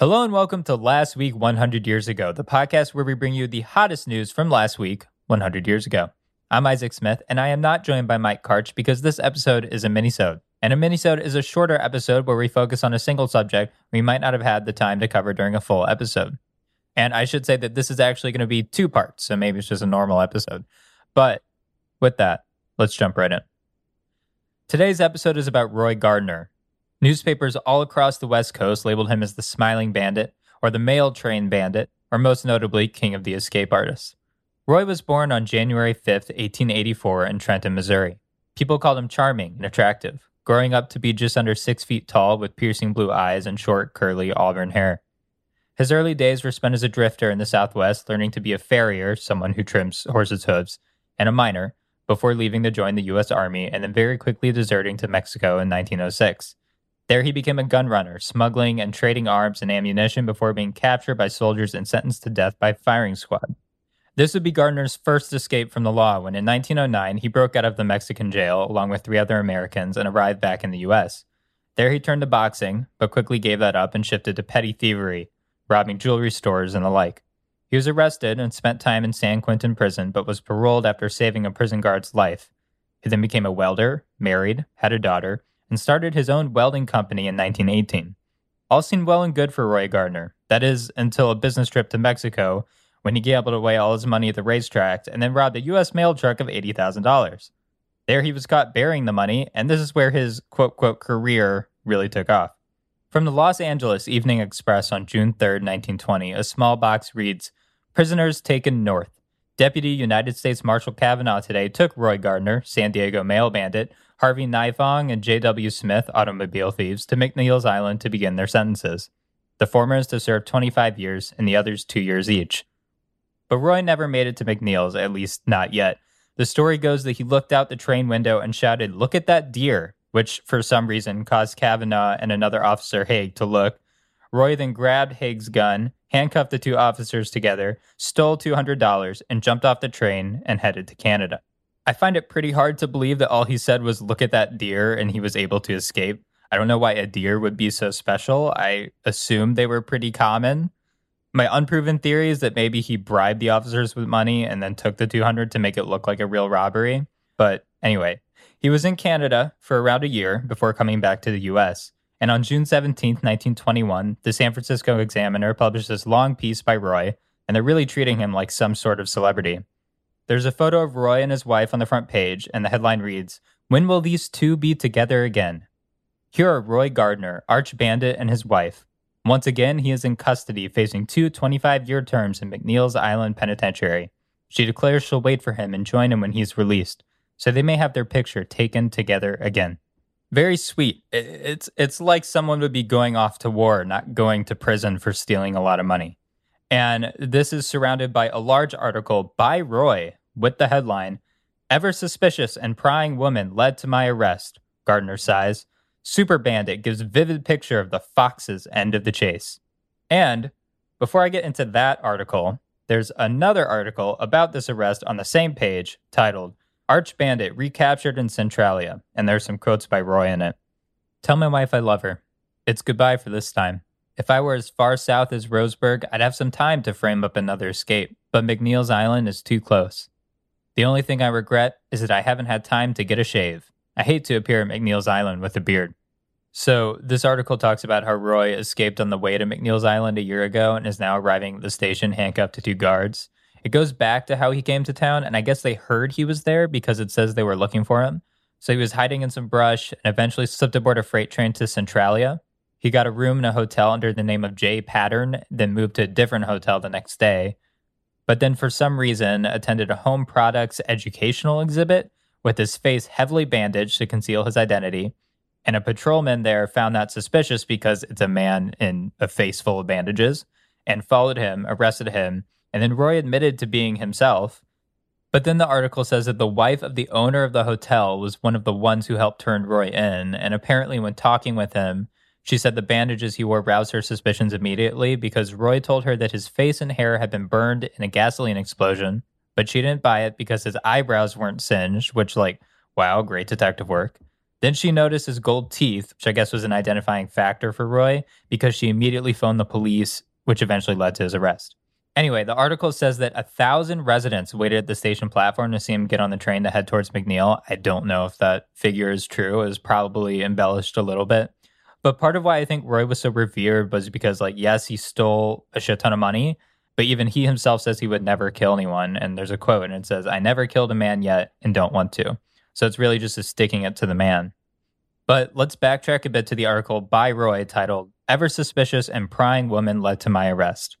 Hello and welcome to Last Week 100 Years Ago, the podcast where we bring you the hottest news from last week 100 years ago. I'm Isaac Smith, and I am not joined by Mike Karch because this episode is a minisode. And a minisode is a shorter episode where we focus on a single subject we might not have had the time to cover during a full episode. And I should say that this is actually going to be two parts, so maybe it's just a normal episode. But with that, let's jump right in. Today's episode is about Roy Gardner, Newspapers all across the West Coast labeled him as the Smiling Bandit, or the Mail Train Bandit, or most notably, King of the Escape Artists. Roy was born on January 5, 1884, in Trenton, Missouri. People called him charming and attractive, growing up to be just under six feet tall with piercing blue eyes and short, curly auburn hair. His early days were spent as a drifter in the Southwest, learning to be a farrier, someone who trims horses' hooves, and a miner, before leaving to join the U.S. Army and then very quickly deserting to Mexico in 1906. There he became a gun runner, smuggling and trading arms and ammunition before being captured by soldiers and sentenced to death by firing squad. This would be Gardner's first escape from the law when in 1909 he broke out of the Mexican jail along with three other Americans and arrived back in the US. There he turned to boxing, but quickly gave that up and shifted to petty thievery, robbing jewelry stores and the like. He was arrested and spent time in San Quentin prison, but was paroled after saving a prison guard's life. He then became a welder, married, had a daughter, and started his own welding company in 1918. All seemed well and good for Roy Gardner. That is, until a business trip to Mexico when he gambled away all his money at the racetrack and then robbed a U.S. mail truck of $80,000. There he was caught burying the money, and this is where his quote, quote, career really took off. From the Los Angeles Evening Express on June 3, 1920, a small box reads Prisoners taken north. Deputy United States Marshal Kavanaugh today took Roy Gardner, San Diego mail bandit, Harvey Nifong, and J.W. Smith, automobile thieves, to McNeil's Island to begin their sentences. The former is to serve 25 years and the others two years each. But Roy never made it to McNeil's, at least not yet. The story goes that he looked out the train window and shouted, Look at that deer, which for some reason caused Kavanaugh and another officer, Haig, to look. Roy then grabbed Haig's gun handcuffed the two officers together, stole $200, and jumped off the train and headed to Canada. I find it pretty hard to believe that all he said was, look at that deer, and he was able to escape. I don't know why a deer would be so special. I assume they were pretty common. My unproven theory is that maybe he bribed the officers with money and then took the 200 to make it look like a real robbery. But anyway, he was in Canada for around a year before coming back to the US. And on June 17, 1921, the San Francisco Examiner published this long piece by Roy, and they're really treating him like some sort of celebrity. There's a photo of Roy and his wife on the front page, and the headline reads When will these two be together again? Here are Roy Gardner, arch bandit, and his wife. Once again, he is in custody, facing two 25 year terms in McNeil's Island Penitentiary. She declares she'll wait for him and join him when he's released, so they may have their picture taken together again very sweet. It's it's like someone would be going off to war, not going to prison for stealing a lot of money. And this is surrounded by a large article by Roy with the headline Ever suspicious and prying woman led to my arrest, Gardner sighs. Super Bandit gives vivid picture of the fox's end of the chase. And before I get into that article, there's another article about this arrest on the same page titled Arch Bandit recaptured in Centralia, and there's some quotes by Roy in it. Tell my wife I love her. It's goodbye for this time. If I were as far south as Roseburg, I'd have some time to frame up another escape, but McNeil's Island is too close. The only thing I regret is that I haven't had time to get a shave. I hate to appear at McNeil's Island with a beard. So, this article talks about how Roy escaped on the way to McNeil's Island a year ago and is now arriving at the station handcuffed to two guards. It goes back to how he came to town, and I guess they heard he was there because it says they were looking for him. So he was hiding in some brush and eventually slipped aboard a freight train to Centralia. He got a room in a hotel under the name of J Pattern, then moved to a different hotel the next day. But then, for some reason, attended a home products educational exhibit with his face heavily bandaged to conceal his identity. And a patrolman there found that suspicious because it's a man in a face full of bandages and followed him, arrested him, and then Roy admitted to being himself. But then the article says that the wife of the owner of the hotel was one of the ones who helped turn Roy in. And apparently, when talking with him, she said the bandages he wore roused her suspicions immediately because Roy told her that his face and hair had been burned in a gasoline explosion, but she didn't buy it because his eyebrows weren't singed, which, like, wow, great detective work. Then she noticed his gold teeth, which I guess was an identifying factor for Roy, because she immediately phoned the police, which eventually led to his arrest. Anyway, the article says that a thousand residents waited at the station platform to see him get on the train to head towards McNeil. I don't know if that figure is true. It was probably embellished a little bit. But part of why I think Roy was so revered was because, like, yes, he stole a shit ton of money, but even he himself says he would never kill anyone. And there's a quote, and it says, I never killed a man yet and don't want to. So it's really just a sticking it to the man. But let's backtrack a bit to the article by Roy titled, Ever Suspicious and Prying Woman Led to My Arrest.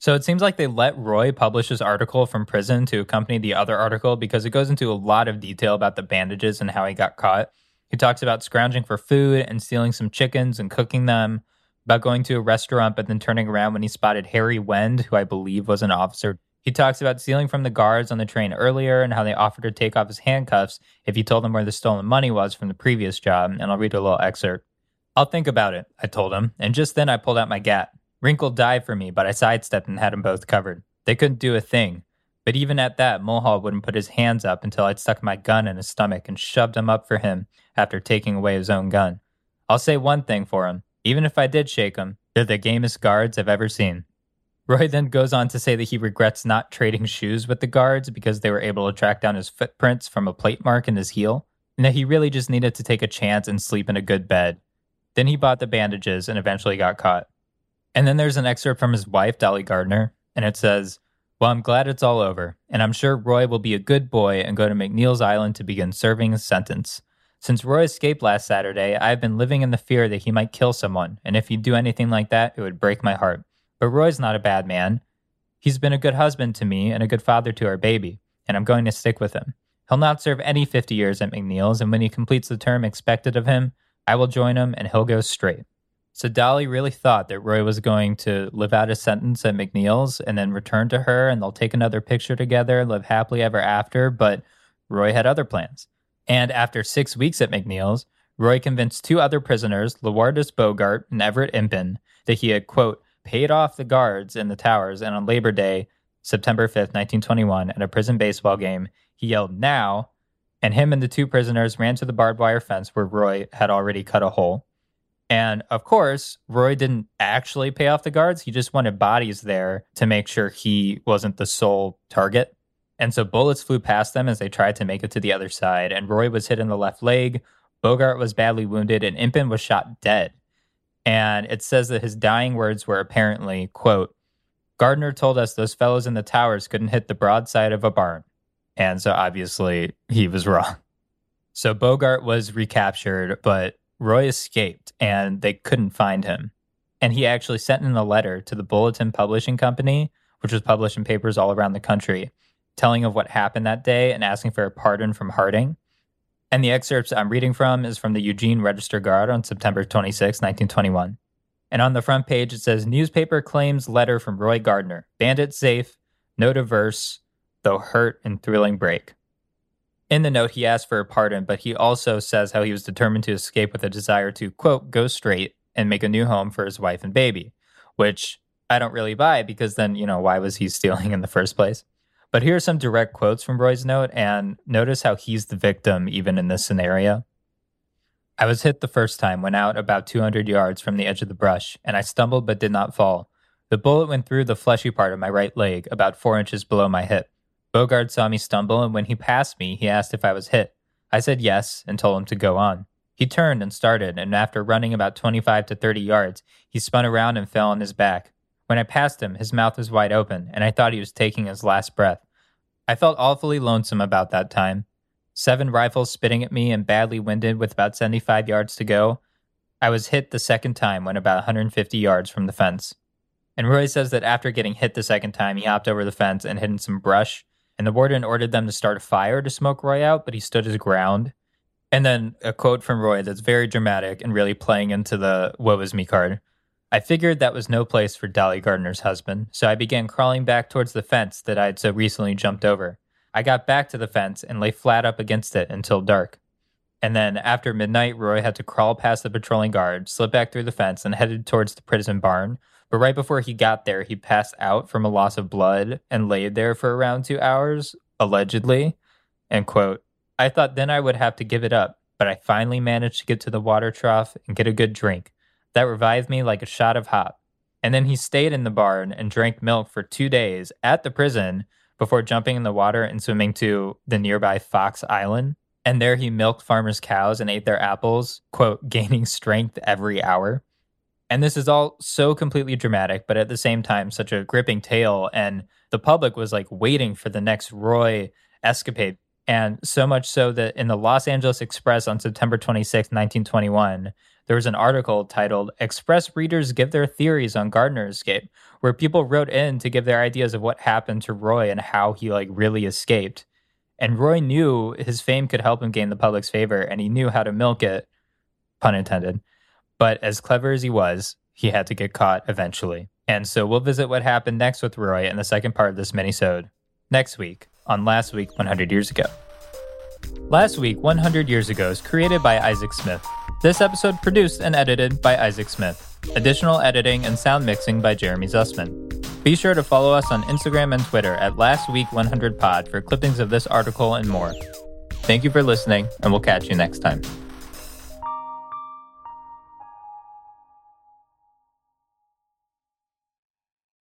So it seems like they let Roy publish his article from prison to accompany the other article because it goes into a lot of detail about the bandages and how he got caught. He talks about scrounging for food and stealing some chickens and cooking them, about going to a restaurant but then turning around when he spotted Harry Wend, who I believe was an officer. He talks about stealing from the guards on the train earlier and how they offered to take off his handcuffs if he told them where the stolen money was from the previous job. And I'll read a little excerpt. I'll think about it, I told him, and just then I pulled out my gat. Rinkel died for me, but I sidestepped and had them both covered. They couldn't do a thing. But even at that, Mulhall wouldn't put his hands up until I'd stuck my gun in his stomach and shoved him up for him after taking away his own gun. I'll say one thing for him. Even if I did shake him, they're the gamest guards I've ever seen. Roy then goes on to say that he regrets not trading shoes with the guards because they were able to track down his footprints from a plate mark in his heel, and that he really just needed to take a chance and sleep in a good bed. Then he bought the bandages and eventually got caught. And then there's an excerpt from his wife, Dolly Gardner, and it says, Well, I'm glad it's all over, and I'm sure Roy will be a good boy and go to McNeil's Island to begin serving his sentence. Since Roy escaped last Saturday, I've been living in the fear that he might kill someone, and if he'd do anything like that, it would break my heart. But Roy's not a bad man. He's been a good husband to me and a good father to our baby, and I'm going to stick with him. He'll not serve any 50 years at McNeil's, and when he completes the term expected of him, I will join him and he'll go straight. So Dolly really thought that Roy was going to live out his sentence at McNeil's and then return to her and they'll take another picture together, live happily ever after. But Roy had other plans. And after six weeks at McNeil's, Roy convinced two other prisoners, Lourdes Bogart and Everett Impin, that he had, quote, paid off the guards in the towers. And on Labor Day, September 5th, 1921, at a prison baseball game, he yelled, now. And him and the two prisoners ran to the barbed wire fence where Roy had already cut a hole. And of course, Roy didn't actually pay off the guards. He just wanted bodies there to make sure he wasn't the sole target. And so bullets flew past them as they tried to make it to the other side. And Roy was hit in the left leg. Bogart was badly wounded, and Impin was shot dead. And it says that his dying words were apparently, quote, Gardner told us those fellows in the towers couldn't hit the broadside of a barn. And so obviously he was wrong. So Bogart was recaptured, but Roy escaped and they couldn't find him. And he actually sent in a letter to the Bulletin Publishing Company, which was published in papers all around the country, telling of what happened that day and asking for a pardon from Harding. And the excerpts I'm reading from is from the Eugene Register Guard on September 26, 1921. And on the front page, it says Newspaper claims letter from Roy Gardner. Bandit safe, note of verse, though hurt and thrilling break. In the note, he asked for a pardon, but he also says how he was determined to escape with a desire to, quote, go straight and make a new home for his wife and baby, which I don't really buy because then, you know, why was he stealing in the first place? But here are some direct quotes from Roy's note, and notice how he's the victim even in this scenario. I was hit the first time, went out about 200 yards from the edge of the brush, and I stumbled but did not fall. The bullet went through the fleshy part of my right leg, about four inches below my hip. Bogart saw me stumble, and when he passed me, he asked if I was hit. I said yes and told him to go on. He turned and started, and after running about 25 to 30 yards, he spun around and fell on his back. When I passed him, his mouth was wide open, and I thought he was taking his last breath. I felt awfully lonesome about that time. Seven rifles spitting at me and badly winded with about 75 yards to go. I was hit the second time when about 150 yards from the fence. And Roy says that after getting hit the second time, he hopped over the fence and hid in some brush, and the warden ordered them to start a fire to smoke Roy out, but he stood his ground. And then a quote from Roy that's very dramatic and really playing into the woe is me card. I figured that was no place for Dolly Gardner's husband, so I began crawling back towards the fence that I had so recently jumped over. I got back to the fence and lay flat up against it until dark. And then, after midnight, Roy had to crawl past the patrolling guard, slip back through the fence, and headed towards the prison barn. But right before he got there, he passed out from a loss of blood and laid there for around two hours, allegedly. And quote, I thought then I would have to give it up. but I finally managed to get to the water trough and get a good drink. That revived me like a shot of hop. And then he stayed in the barn and drank milk for two days at the prison before jumping in the water and swimming to the nearby Fox Island. And there he milked farmers' cows and ate their apples, quote, gaining strength every hour. And this is all so completely dramatic, but at the same time, such a gripping tale. And the public was like waiting for the next Roy escapade. And so much so that in the Los Angeles Express on September 26, 1921, there was an article titled Express Readers Give Their Theories on Gardner Escape, where people wrote in to give their ideas of what happened to Roy and how he like really escaped. And Roy knew his fame could help him gain the public's favor, and he knew how to milk it, pun intended. But as clever as he was, he had to get caught eventually. And so we'll visit what happened next with Roy in the second part of this mini-sode next week on Last Week 100 Years Ago. Last Week 100 Years Ago is created by Isaac Smith. This episode produced and edited by Isaac Smith. Additional editing and sound mixing by Jeremy Zussman. Be sure to follow us on Instagram and Twitter at Last Week 100 Pod for clippings of this article and more. Thank you for listening, and we'll catch you next time.